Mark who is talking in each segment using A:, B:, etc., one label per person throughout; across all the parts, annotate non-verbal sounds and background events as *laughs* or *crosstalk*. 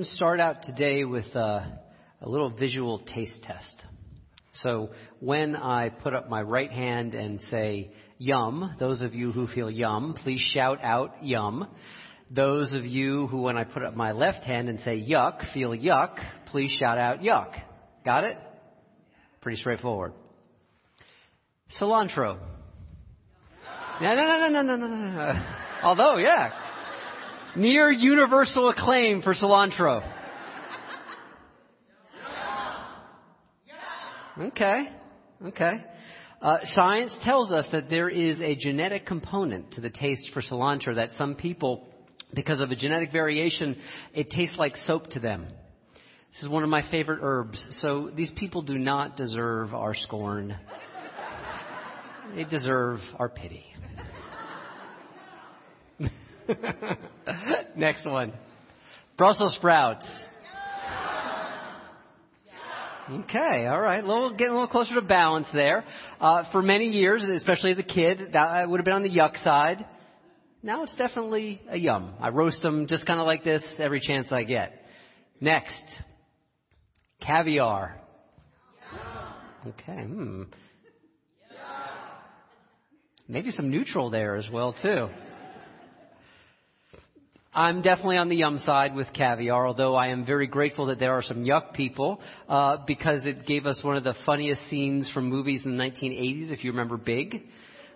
A: Going to start out today with a, a little visual taste test. So when I put up my right hand and say yum, those of you who feel yum, please shout out yum. Those of you who, when I put up my left hand and say yuck, feel yuck, please shout out yuck. Got it? Pretty straightforward. Cilantro. No, no, no, no, no, no, no, no. Although, yeah. Near universal acclaim for cilantro. Okay. Okay. Uh, science tells us that there is a genetic component to the taste for cilantro that some people, because of a genetic variation, it tastes like soap to them. This is one of my favorite herbs. So these people do not deserve our scorn. They deserve our pity. *laughs* Next one. Brussels sprouts. Okay, all right. A little, getting a little closer to balance there. Uh, for many years, especially as a kid, that would have been on the yuck side. Now it's definitely a yum. I roast them just kind of like this every chance I get. Next, caviar. Okay. Hmm. Maybe some neutral there as well too. I'm definitely on the yum side with caviar, although I am very grateful that there are some yuck people, uh, because it gave us one of the funniest scenes from movies in the 1980s, if you remember Big.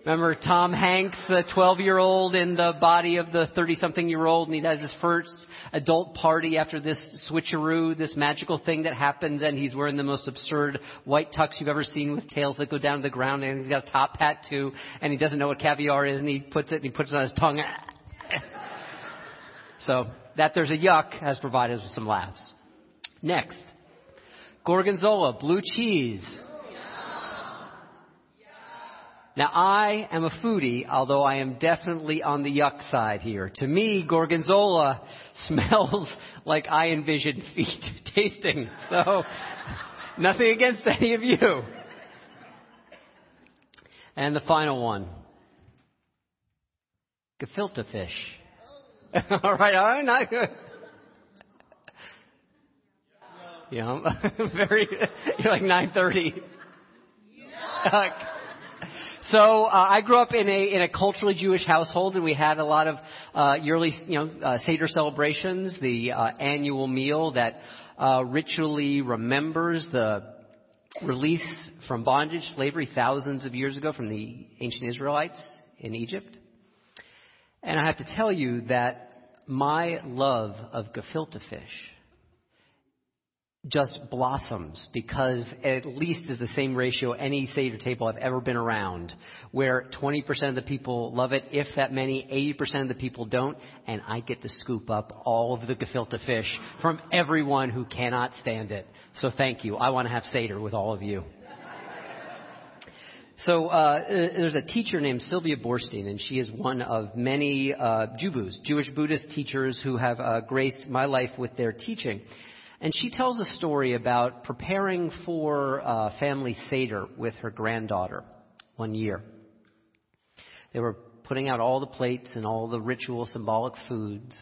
A: Remember Tom Hanks, the 12 year old in the body of the 30 something year old, and he has his first adult party after this switcheroo, this magical thing that happens, and he's wearing the most absurd white tux you've ever seen with tails that go down to the ground, and he's got a top hat too, and he doesn't know what caviar is, and he puts it, and he puts it on his tongue. So that there's a yuck has provided us with some laughs. Next, gorgonzola, blue cheese. Now I am a foodie, although I am definitely on the yuck side here. To me, gorgonzola *laughs* smells like I envision *laughs* feet tasting. So, *laughs* nothing against any of you. And the final one. Gefilte fish. *laughs* all right. Yeah, *laughs* very. You're like 9:30. Uh, *laughs* so uh, I grew up in a in a culturally Jewish household, and we had a lot of uh, yearly, you know, uh, Seder celebrations, the uh, annual meal that uh, ritually remembers the release from bondage, slavery, thousands of years ago from the ancient Israelites in Egypt. And I have to tell you that my love of gefilte fish just blossoms because at least is the same ratio any Seder table I've ever been around, where 20% of the people love it, if that many, 80% of the people don't, and I get to scoop up all of the gefilte fish from everyone who cannot stand it. So thank you. I want to have Seder with all of you. So uh, there's a teacher named Sylvia Boorstein, and she is one of many uh, Jubus, Jewish Buddhist teachers who have uh, graced my life with their teaching. And she tells a story about preparing for uh, family Seder with her granddaughter one year. They were putting out all the plates and all the ritual symbolic foods,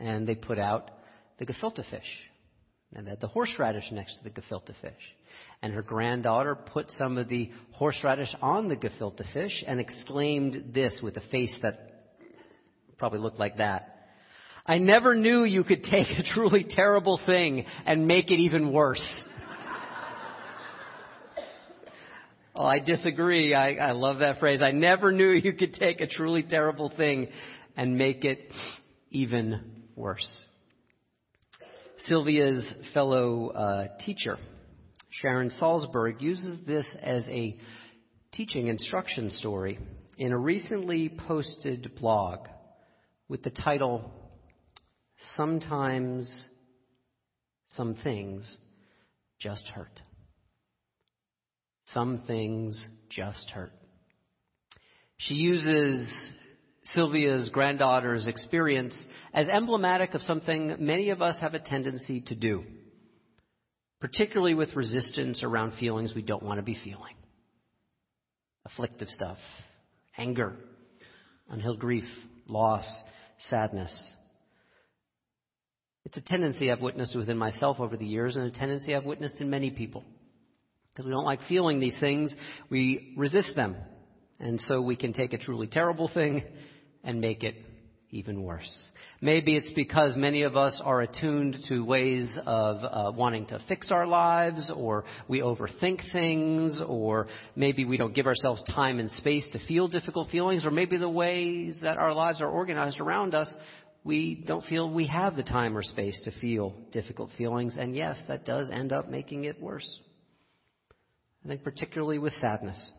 A: and they put out the gefilte fish. And they had the horseradish next to the gefilte fish. And her granddaughter put some of the horseradish on the gefilte fish and exclaimed this with a face that probably looked like that. I never knew you could take a truly terrible thing and make it even worse. *laughs* oh, I disagree. I, I love that phrase. I never knew you could take a truly terrible thing and make it even worse. Sylvia's fellow uh, teacher Sharon Salzberg uses this as a teaching instruction story in a recently posted blog with the title Sometimes Some Things Just Hurt. Some Things Just Hurt. She uses Sylvia's granddaughter's experience as emblematic of something many of us have a tendency to do particularly with resistance around feelings we don't want to be feeling. Afflictive stuff, anger, unhealed grief, loss, sadness. It's a tendency I've witnessed within myself over the years and a tendency I've witnessed in many people. Because we don't like feeling these things, we resist them. And so we can take a truly terrible thing and make it even worse. Maybe it's because many of us are attuned to ways of uh, wanting to fix our lives, or we overthink things, or maybe we don't give ourselves time and space to feel difficult feelings, or maybe the ways that our lives are organized around us, we don't feel we have the time or space to feel difficult feelings, and yes, that does end up making it worse. I think particularly with sadness.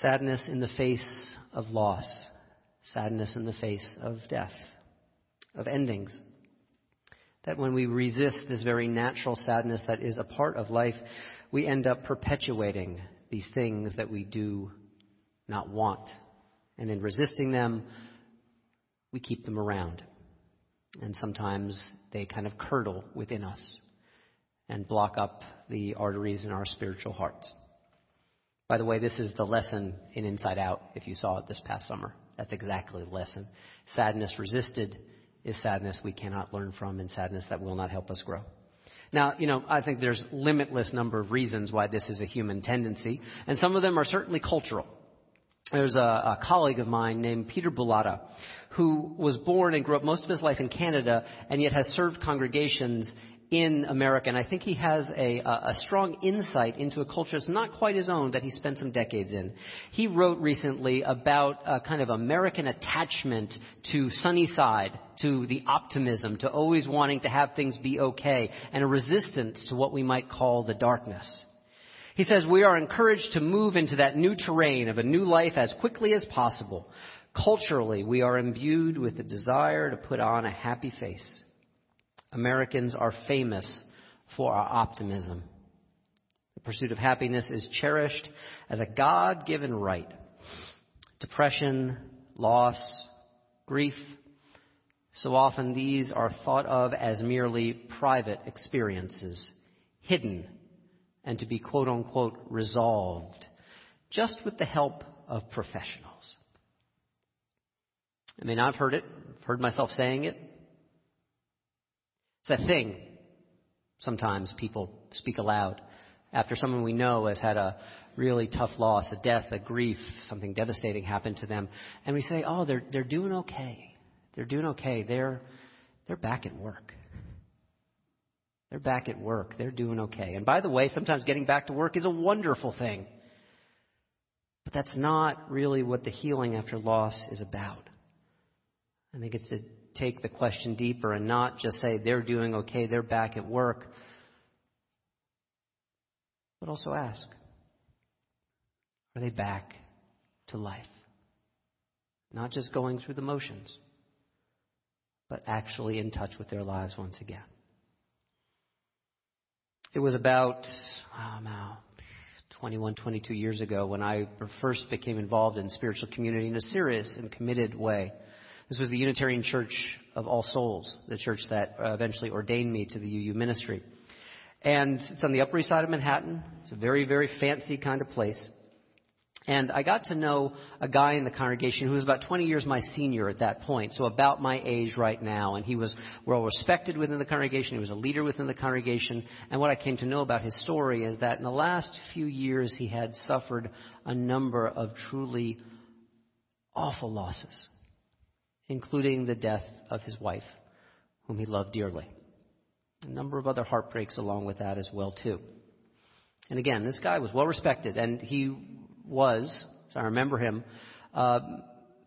A: Sadness in the face of loss. Sadness in the face of death, of endings. That when we resist this very natural sadness that is a part of life, we end up perpetuating these things that we do not want. And in resisting them, we keep them around. And sometimes they kind of curdle within us and block up the arteries in our spiritual hearts. By the way, this is the lesson in Inside Out, if you saw it this past summer. That's exactly the lesson. Sadness resisted is sadness we cannot learn from and sadness that will not help us grow. Now, you know, I think there's limitless number of reasons why this is a human tendency, and some of them are certainly cultural. There's a, a colleague of mine named Peter Boullata who was born and grew up most of his life in Canada and yet has served congregations in America. And I think he has a, a strong insight into a culture that's not quite his own that he spent some decades in. He wrote recently about a kind of American attachment to sunny side, to the optimism, to always wanting to have things be okay, and a resistance to what we might call the darkness. He says we are encouraged to move into that new terrain of a new life as quickly as possible. Culturally, we are imbued with the desire to put on a happy face. Americans are famous for our optimism. The pursuit of happiness is cherished as a God given right. Depression, loss, grief, so often these are thought of as merely private experiences, hidden and to be quote unquote resolved, just with the help of professionals. I mean, I've heard it, I've heard myself saying it. It's a thing. Sometimes people speak aloud after someone we know has had a really tough loss, a death, a grief, something devastating happened to them, and we say, "Oh, they're they're doing okay. They're doing okay. They're they're back at work." They're back at work. They're doing okay. And by the way, sometimes getting back to work is a wonderful thing. But that's not really what the healing after loss is about. I think it's to take the question deeper and not just say they're doing okay, they're back at work, but also ask are they back to life? Not just going through the motions, but actually in touch with their lives once again. It was about, oh now, 21, 22 years ago when I first became involved in spiritual community in a serious and committed way. This was the Unitarian Church of All Souls, the church that uh, eventually ordained me to the UU ministry. And it's on the Upper East Side of Manhattan. It's a very, very fancy kind of place. And I got to know a guy in the congregation who was about 20 years my senior at that point, so about my age right now. And he was well respected within the congregation. He was a leader within the congregation. And what I came to know about his story is that in the last few years he had suffered a number of truly awful losses, including the death of his wife, whom he loved dearly. A number of other heartbreaks along with that as well too. And again, this guy was well respected, and he was, so I remember him, uh,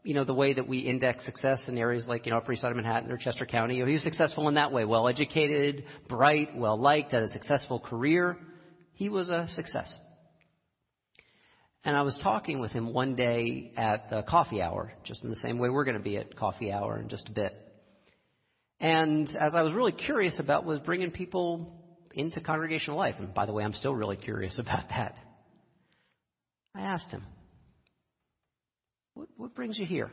A: you know, the way that we index success in areas like, you know, Upper East Side of Manhattan or Chester County. You he was successful in that way. Well educated, bright, well liked, had a successful career. He was a success. And I was talking with him one day at the coffee hour, just in the same way we're going to be at coffee hour in just a bit. And as I was really curious about was bringing people into congregational life. And by the way, I'm still really curious *laughs* about that. I asked him, what, what brings you here?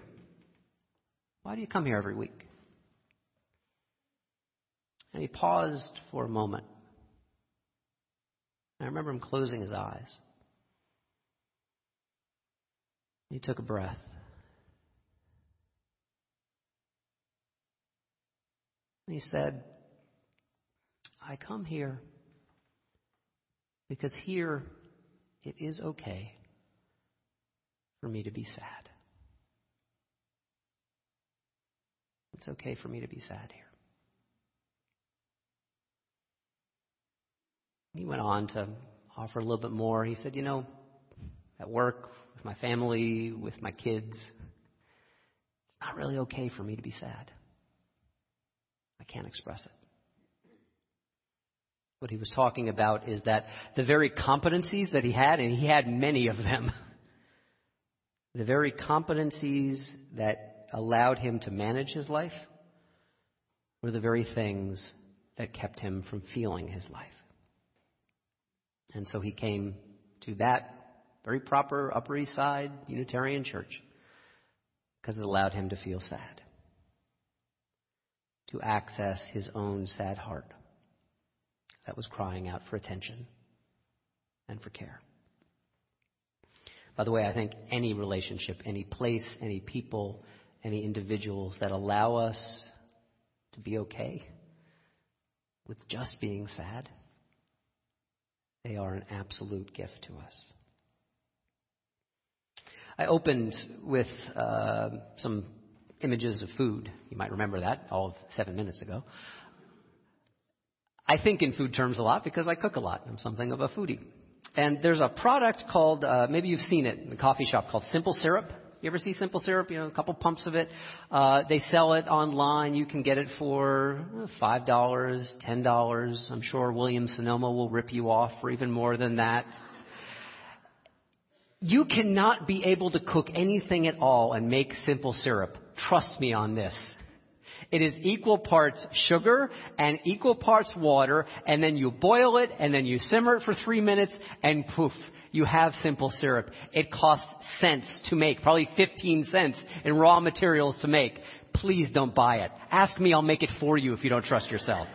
A: Why do you come here every week? And he paused for a moment. I remember him closing his eyes. He took a breath. He said, I come here because here it is okay for me to be sad. It's okay for me to be sad here. He went on to offer a little bit more. He said, You know, at work, with my family, with my kids, it's not really okay for me to be sad. I can't express it. What he was talking about is that the very competencies that he had, and he had many of them, *laughs* the very competencies that allowed him to manage his life were the very things that kept him from feeling his life. And so he came to that very proper Upper East Side Unitarian church because it allowed him to feel sad, to access his own sad heart that was crying out for attention and for care. By the way, I think any relationship, any place, any people, any individuals that allow us to be okay with just being sad they are an absolute gift to us. I opened with uh, some images of food. You might remember that all of seven minutes ago. I think in food terms a lot because I cook a lot. I'm something of a foodie. And there's a product called, uh, maybe you've seen it in the coffee shop called Simple Syrup. You ever see simple syrup? You know, a couple pumps of it. Uh, they sell it online. You can get it for five dollars, ten dollars. I'm sure William Sonoma will rip you off for even more than that. You cannot be able to cook anything at all and make simple syrup. Trust me on this. It is equal parts sugar and equal parts water, and then you boil it, and then you simmer it for three minutes, and poof, you have simple syrup. It costs cents to make, probably 15 cents in raw materials to make. Please don't buy it. Ask me, I'll make it for you if you don't trust yourself.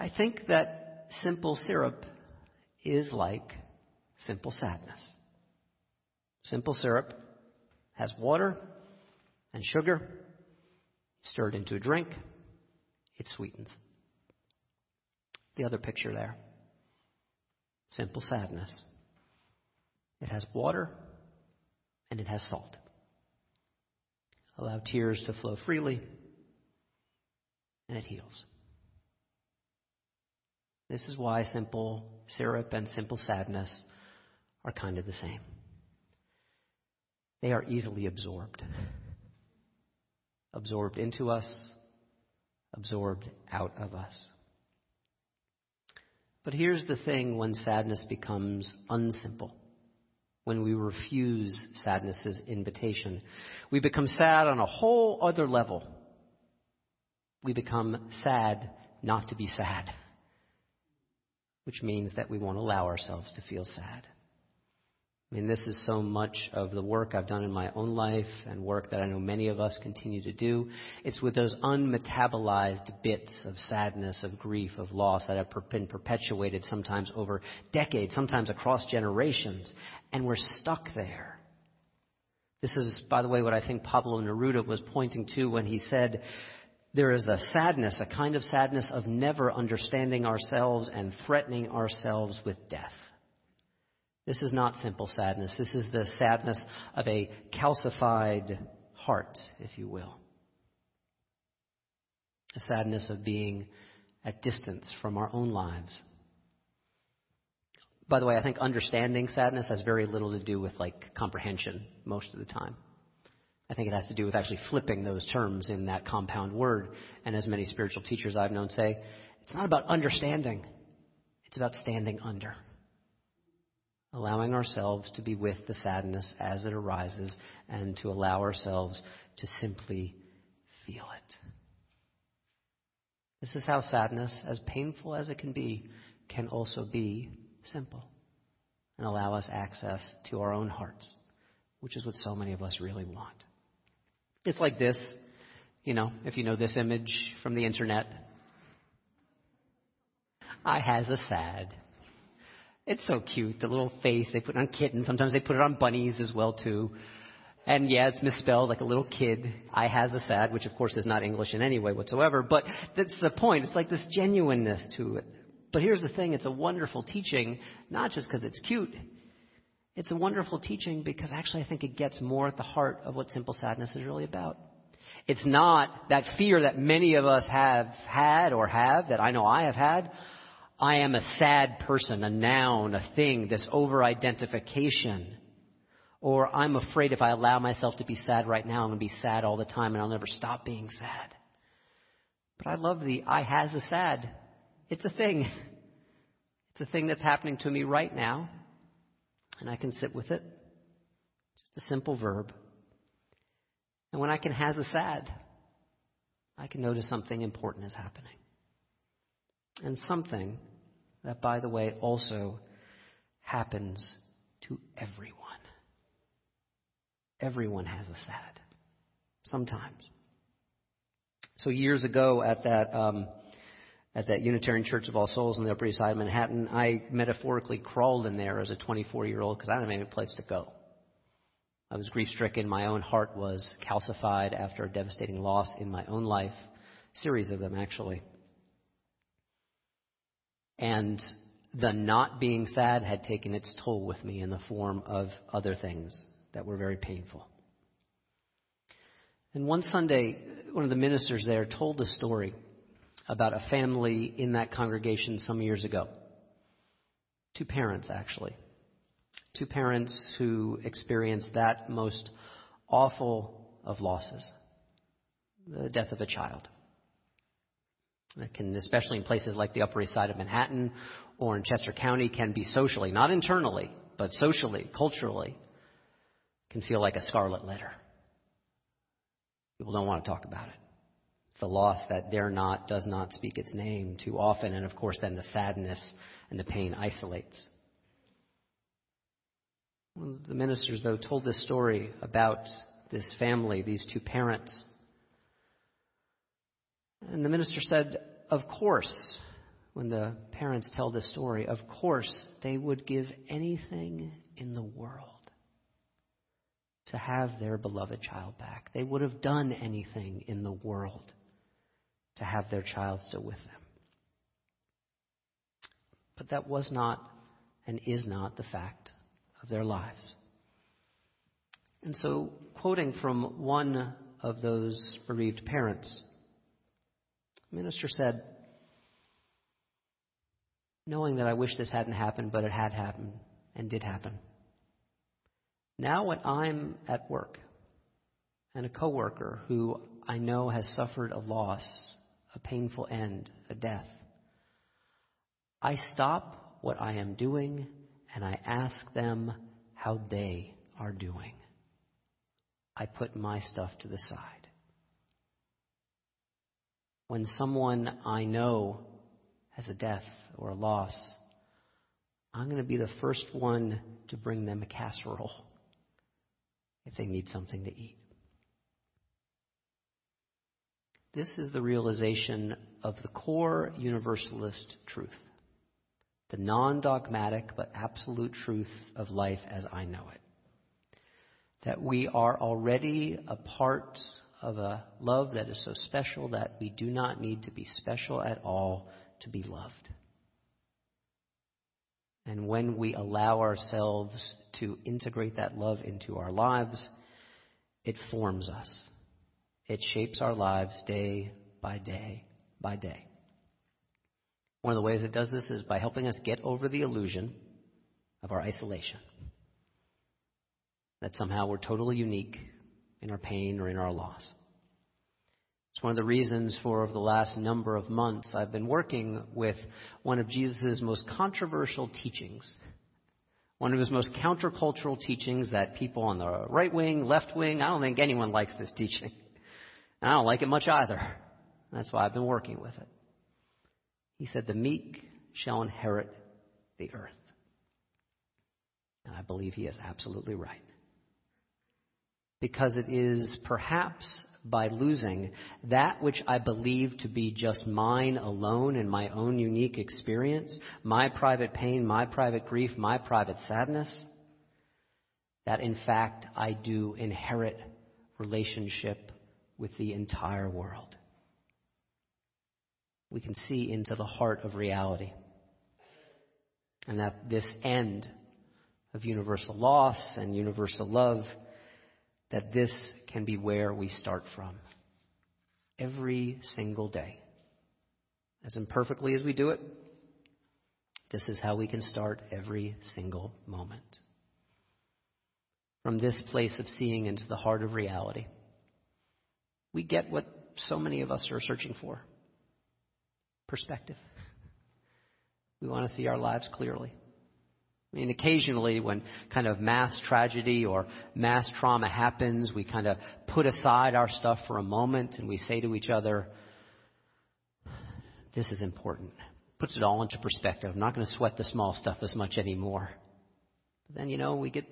A: I think that simple syrup is like simple sadness. Simple syrup has water and sugar stirred into a drink. It sweetens. The other picture there. Simple sadness. It has water and it has salt. Allow tears to flow freely and it heals. This is why simple syrup and simple sadness are kind of the same. They are easily absorbed. Absorbed into us, absorbed out of us. But here's the thing when sadness becomes unsimple, when we refuse sadness's invitation. We become sad on a whole other level. We become sad not to be sad, which means that we won't allow ourselves to feel sad. I mean, this is so much of the work I've done in my own life and work that I know many of us continue to do. It's with those unmetabolized bits of sadness, of grief, of loss that have been perpetuated sometimes over decades, sometimes across generations, and we're stuck there. This is, by the way, what I think Pablo Neruda was pointing to when he said, there is a sadness, a kind of sadness of never understanding ourselves and threatening ourselves with death. This is not simple sadness. This is the sadness of a calcified heart, if you will. A sadness of being at distance from our own lives. By the way, I think understanding sadness has very little to do with like comprehension most of the time. I think it has to do with actually flipping those terms in that compound word. And as many spiritual teachers I've known say, it's not about understanding, it's about standing under allowing ourselves to be with the sadness as it arises and to allow ourselves to simply feel it. This is how sadness, as painful as it can be, can also be simple and allow us access to our own hearts, which is what so many of us really want. It's like this, you know, if you know this image from the internet. I has a sad it's so cute, the little face they put on kittens. Sometimes they put it on bunnies as well too. And yeah, it's misspelled like a little kid. I has a sad, which of course is not English in any way whatsoever, but that's the point. It's like this genuineness to it. But here's the thing. It's a wonderful teaching, not just because it's cute. It's a wonderful teaching because actually I think it gets more at the heart of what simple sadness is really about. It's not that fear that many of us have had or have, that I know I have had. I am a sad person, a noun, a thing, this over identification. Or I'm afraid if I allow myself to be sad right now, I'm going to be sad all the time and I'll never stop being sad. But I love the I has a sad. It's a thing. *laughs* It's a thing that's happening to me right now. And I can sit with it. Just a simple verb. And when I can has a sad, I can notice something important is happening. And something that, by the way, also happens to everyone. Everyone has a sad. Sometimes. So years ago at that um, at that Unitarian Church of All Souls on the Upper East Side of Manhattan, I metaphorically crawled in there as a 24 year old because I didn't have any place to go. I was grief stricken. My own heart was calcified after a devastating loss in my own life, series of them actually. And the not being sad had taken its toll with me in the form of other things that were very painful. And one Sunday, one of the ministers there told a story about a family in that congregation some years ago. Two parents, actually. Two parents who experienced that most awful of losses the death of a child. That can, especially in places like the Upper East Side of Manhattan or in Chester County, can be socially, not internally, but socially, culturally, can feel like a scarlet letter. People don't want to talk about it. The loss that dare not, does not speak its name too often, and of course, then the sadness and the pain isolates. The ministers, though, told this story about this family, these two parents and the minister said, Of course, when the parents tell this story, of course they would give anything in the world to have their beloved child back. They would have done anything in the world to have their child still with them. But that was not and is not the fact of their lives. And so, quoting from one of those bereaved parents, the minister said, knowing that I wish this hadn't happened, but it had happened and did happen. Now, when I'm at work and a coworker who I know has suffered a loss, a painful end, a death, I stop what I am doing and I ask them how they are doing. I put my stuff to the side when someone I know has a death or a loss, I'm going to be the first one to bring them a casserole if they need something to eat. This is the realization of the core universalist truth, the non dogmatic but absolute truth of life as I know it. That we are already a part of a love that is so special that we do not need to be special at all to be loved. And when we allow ourselves to integrate that love into our lives, it forms us. It shapes our lives day by day by day. One of the ways it does this is by helping us get over the illusion of our isolation. That somehow we're totally unique in our pain or in our loss. It's one of the reasons for over the last number of months I've been working with one of Jesus' most controversial teachings. One of his most countercultural teachings that people on the right wing, left wing, I don't think anyone likes this teaching. And I don't like it much either. That's why I've been working with it. He said, The meek shall inherit the earth. And I believe he is absolutely right because it is perhaps by losing that which I believe to be just mine alone in my own unique experience, my private pain, my private grief, my private sadness, that in fact I do inherit relationship with the entire world. We can see into the heart of reality. And that this end of universal loss and universal love, that this can be where we start from every single day. As imperfectly as we do it, this is how we can start every single moment. From this place of seeing into the heart of reality, we get what so many of us are searching for perspective. We want to see our lives clearly. I mean, occasionally when kind of mass tragedy or mass trauma happens, we kind of put aside our stuff for a moment and we say to each other, this is important. Puts it all into perspective. I'm not going to sweat the small stuff as much anymore. But then, you know, we get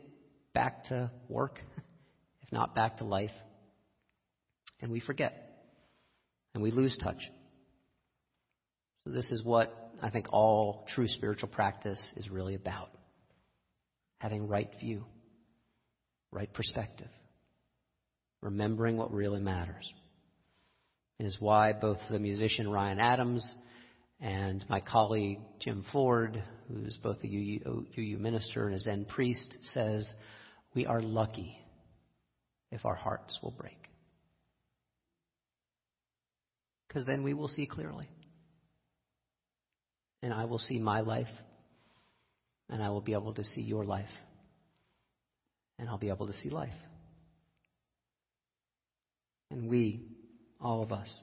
A: back to work, *laughs* if not back to life, and we forget and we lose touch. So, this is what I think all true spiritual practice is really about having right view, right perspective, remembering what really matters. It is why both the musician Ryan Adams and my colleague Jim Ford, who's both a UU, UU minister and a Zen priest, says, We are lucky if our hearts will break. Because then we will see clearly. And I will see my life and I will be able to see your life. And I'll be able to see life. And we, all of us,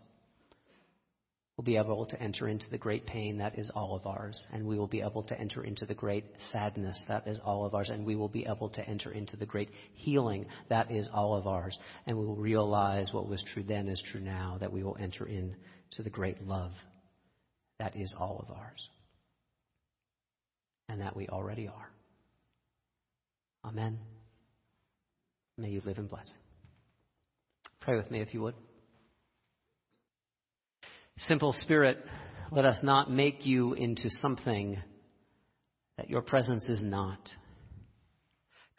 A: will be able to enter into the great pain that is all of ours. And we will be able to enter into the great sadness that is all of ours. And we will be able to enter into the great healing that is all of ours. And we will realize what was true then is true now, that we will enter into the great love that is all of ours and that we already are. Amen. May you live in blessing. Pray with me if you would. Simple Spirit, let us not make you into something that your presence is not.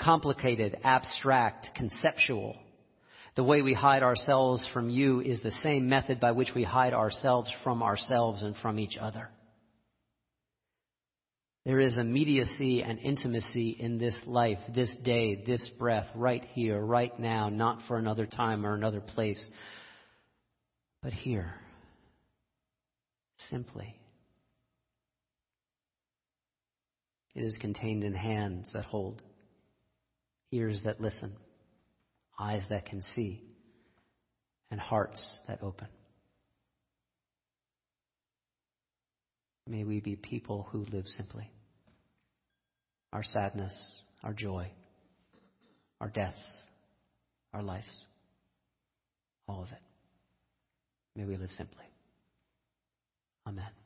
A: Complicated, abstract, conceptual. The way we hide ourselves from you is the same method by which we hide ourselves from ourselves and from each other. There is immediacy and intimacy in this life, this day, this breath, right here, right now, not for another time or another place, but here, simply. It is contained in hands that hold, ears that listen, eyes that can see, and hearts that open. May we be people who live simply. Our sadness, our joy, our deaths, our lives, all of it. May we live simply. Amen.